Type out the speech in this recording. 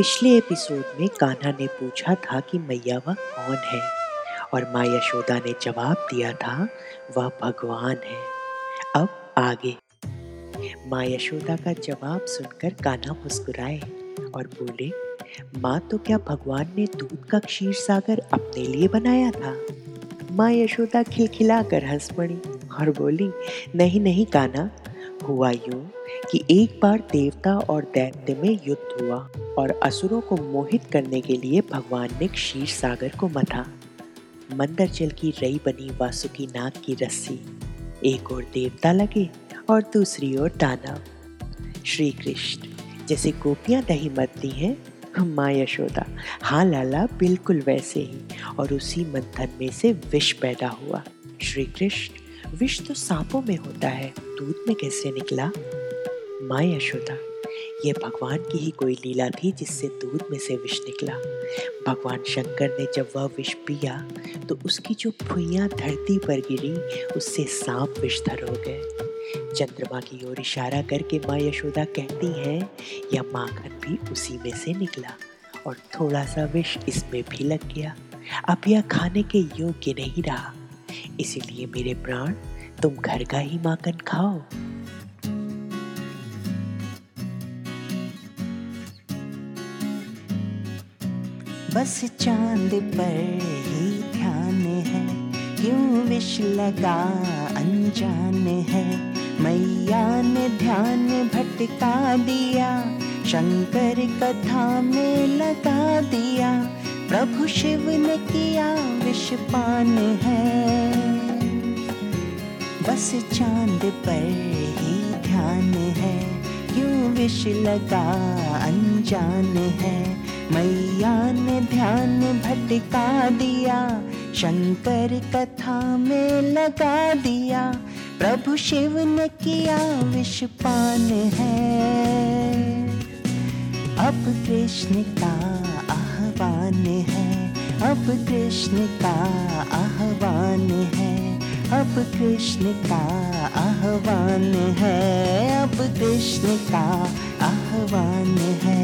पिछले एपिसोड में कान्हा ने पूछा था कि मैयावा कौन है? और माँ यशोदा ने जवाब दिया था, वह भगवान है। अब आगे। माँ यशोदा का जवाब सुनकर कान्हा मुस्कुराए और बोले, माँ तो क्या भगवान ने दूध का क्षीर सागर अपने लिए बनाया था? माँ यशोदा खिलखिला कर हंस पड़ी और बोली, नहीं नहीं काना हुआ यूँ कि एक बार देवता और दैत्य में युद्ध हुआ और असुरों को मोहित करने के लिए भगवान ने क्षीर सागर को मथा। मंदर जल की रई बनी वासुकी नाग की रस्सी। एक और देवता लगे और दूसरी ओर दानव। श्री कृष्ण जैसे गोपियाँ दही मरती हैं माँ यशोदा हाँ लाला, बिल्कुल वैसे ही। और उसी मंथन में से विष पैदा हुआ। श्री कृष्ण विष तो सांपों में होता है। दूध में कैसे निकला? माँ यशोदा यह भगवान की ही कोई लीला थी जिससे दूध में से विष निकला। भगवान शंकर ने जब वह विष पिया तो उसकी जो फुइयाँ धरती पर गिरी, उससे सांप विषधर हो गए। चंद्रमा की ओर इशारा करके माँ यशोदा कहती हैं, यह माखन भी उसी में से निकला और थोड़ा सा विष इसमें भी लग गया। अब यह खाने के योग्य नहीं रहा। इसीलिए मेरे प्राण तुम घर का ही माखन खाओ। बस चाँद पर ही ध्यान है, क्यों विष लगा अनजान है? मैया ने ध्यान भटका दिया, शंकर कथा में लगा दिया। प्रभु शिव ने किया विषपान है। बस चाँद पर ही ध्यान है। क्यों विष लगा अनजान है? मैया ने ध्यान भटका दिया, शंकर कथा में लगा दिया। प्रभु शिव ने किया विषपान है। अब कृष्ण का आह्वान है। अब कृष्ण का आह्वान है। अब कृष्ण का आह्वान है। अब कृष्ण का आह्वान है।